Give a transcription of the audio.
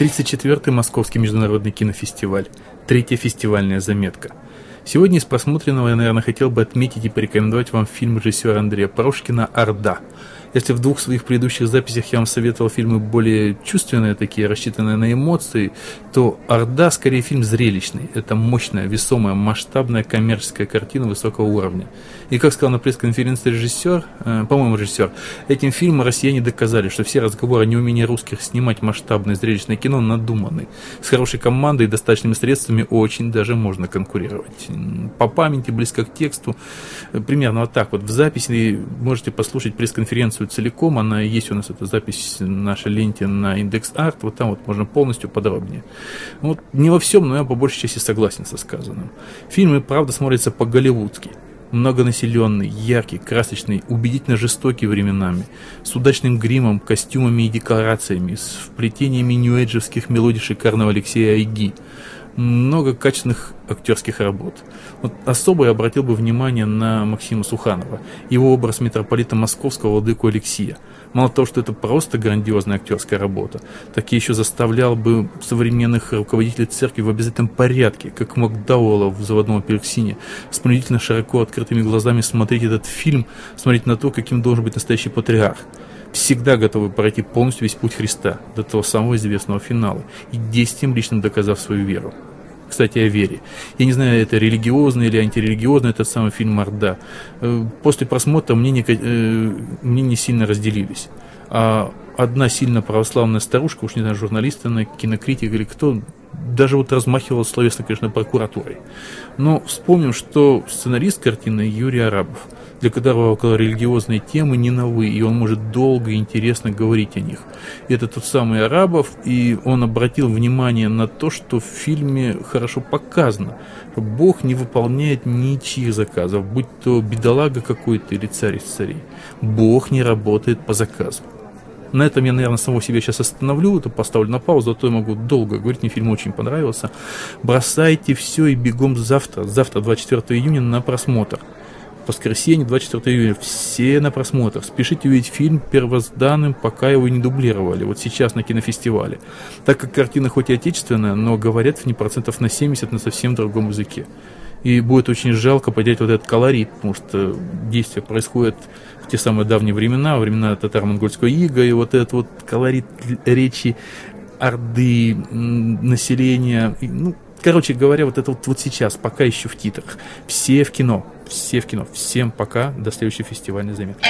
34-й Московский международный кинофестиваль. Третья фестивальная заметка. Сегодня из просмотренного я, наверное, хотел бы отметить и порекомендовать вам фильм режиссера Андрея Порошкина «Орда». Если в двух своих предыдущих записях я вам советовал фильмы более чувственные, такие, рассчитанные на эмоции, то «Орда» скорее фильм зрелищный. Это мощная, весомая, масштабная коммерческая картина высокого уровня. И, как сказал на пресс-конференции режиссер, э, по-моему, режиссер, этим фильмом россияне доказали, что все разговоры о неумении русских снимать масштабное зрелищное кино надуманы. С хорошей командой и достаточными средствами очень даже можно конкурировать. По памяти, близко к тексту, э, примерно вот так вот. В записи можете послушать пресс-конференцию целиком, она есть у нас, эта запись в нашей ленте на индекс арт, вот там вот можно полностью подробнее. Вот не во всем, но я по большей части согласен со сказанным. Фильм и правда смотрится по-голливудски многонаселенный, яркий, красочный, убедительно жестокий временами, с удачным гримом, костюмами и декорациями, с вплетениями нью-эйджевских мелодий шикарного Алексея Айги – много качественных актерских работ. Вот особо я обратил бы внимание на Максима Суханова, его образ митрополита Московского владыку Алексия. Мало того, что это просто грандиозная актерская работа, так и еще заставлял бы современных руководителей церкви в обязательном порядке, как Макдауэлла в «Заводном апельсине», с принудительно широко открытыми глазами смотреть этот фильм, смотреть на то, каким должен быть настоящий патриарх всегда готовы пройти полностью весь путь Христа до того самого известного финала и действием лично доказав свою веру. Кстати, о вере. Я не знаю, это религиозный или антирелигиозный этот самый фильм «Орда». Э, после просмотра мнения, э, мнения сильно разделились. А одна сильно православная старушка, уж не знаю, журналист, она, кинокритик или кто, даже вот размахивал словесно, конечно, прокуратурой. Но вспомним, что сценарист картины Юрий Арабов – для которого около религиозной темы не новы, и он может долго и интересно говорить о них. Это тот самый Арабов, и он обратил внимание на то, что в фильме хорошо показано, что Бог не выполняет ничьих заказов, будь то бедолага какой-то или царь из царей. Бог не работает по заказу. На этом я, наверное, самого себя сейчас остановлю, это поставлю на паузу, а то я могу долго говорить, мне фильм очень понравился. Бросайте все и бегом завтра, завтра, 24 июня, на просмотр воскресенье, 24 июня. Все на просмотр. Спешите увидеть фильм первозданным, пока его не дублировали. Вот сейчас на кинофестивале. Так как картина хоть и отечественная, но говорят в ней процентов на 70 на совсем другом языке. И будет очень жалко потерять вот этот колорит, потому что действие происходит в те самые давние времена, времена татаро-монгольского ига, и вот этот вот колорит речи орды, населения, ну, Короче говоря, вот это вот, вот сейчас, пока еще в титрах. Все в кино. Все в кино. Всем пока. До следующей фестивальной заметки.